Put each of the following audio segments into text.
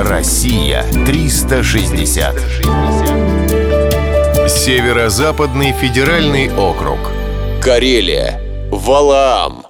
Россия 360. Северо-западный федеральный округ. Карелия. Валаам.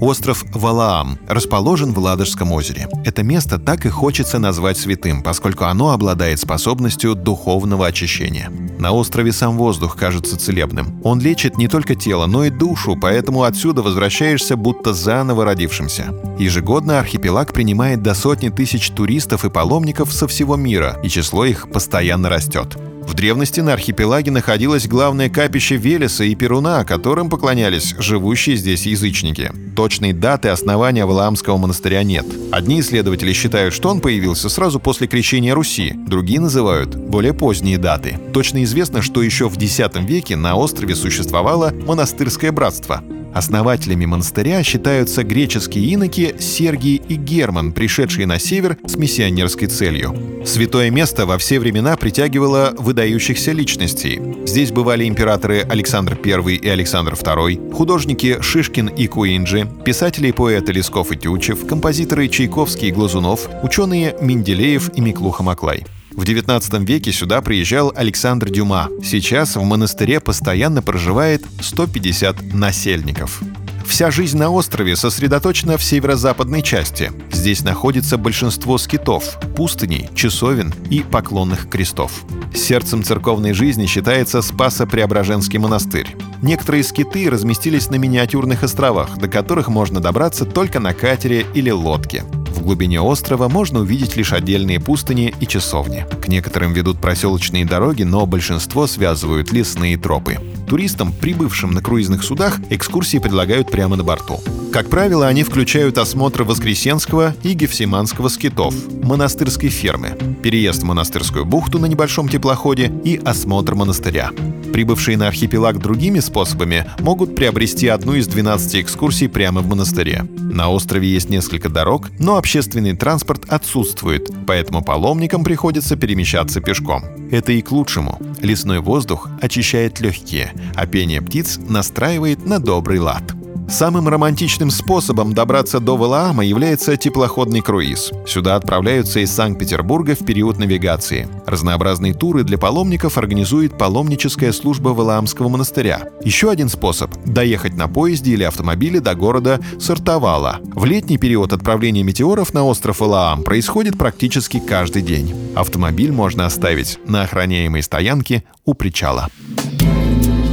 Остров Валаам расположен в Ладожском озере. Это место так и хочется назвать святым, поскольку оно обладает способностью духовного очищения. На острове сам воздух кажется целебным. Он лечит не только тело, но и душу, поэтому отсюда возвращаешься будто заново родившимся. Ежегодно архипелаг принимает до сотни тысяч туристов и паломников со всего мира, и число их постоянно растет. В древности на архипелаге находилось главное капище Велеса и Перуна, которым поклонялись живущие здесь язычники. Точной даты основания Валаамского монастыря нет. Одни исследователи считают, что он появился сразу после крещения Руси, другие называют более поздние даты. Точно известно, что еще в X веке на острове существовало монастырское братство. Основателями монастыря считаются греческие иноки Сергий и Герман, пришедшие на север с миссионерской целью. Святое место во все времена притягивало выдающихся личностей. Здесь бывали императоры Александр I и Александр II, художники Шишкин и Куинджи, писатели и поэты Лесков и Тючев, композиторы Чайковский и Глазунов, ученые Менделеев и Миклуха Маклай. В XIX веке сюда приезжал Александр Дюма. Сейчас в монастыре постоянно проживает 150 насельников. Вся жизнь на острове сосредоточена в северо-западной части. Здесь находится большинство скитов, пустыней, часовен и поклонных крестов. Сердцем церковной жизни считается Спасо-Преображенский монастырь. Некоторые скиты разместились на миниатюрных островах, до которых можно добраться только на катере или лодке. В глубине острова можно увидеть лишь отдельные пустыни и часовни. К некоторым ведут проселочные дороги, но большинство связывают лесные тропы. Туристам, прибывшим на круизных судах, экскурсии предлагают прямо на борту. Как правило, они включают осмотр Воскресенского и Гефсиманского скитов, монастырской фермы, переезд в монастырскую бухту на небольшом теплоходе и осмотр монастыря. Прибывшие на архипелаг другими способами могут приобрести одну из 12 экскурсий прямо в монастыре. На острове есть несколько дорог, но общественный транспорт отсутствует, поэтому паломникам приходится перемещаться пешком. Это и к лучшему. Лесной воздух очищает легкие, а пение птиц настраивает на добрый лад. Самым романтичным способом добраться до Валаама является теплоходный круиз. Сюда отправляются из Санкт-Петербурга в период навигации. Разнообразные туры для паломников организует паломническая служба Валаамского монастыря. Еще один способ – доехать на поезде или автомобиле до города Сартовала. В летний период отправления метеоров на остров Валаам происходит практически каждый день. Автомобиль можно оставить на охраняемой стоянке у причала.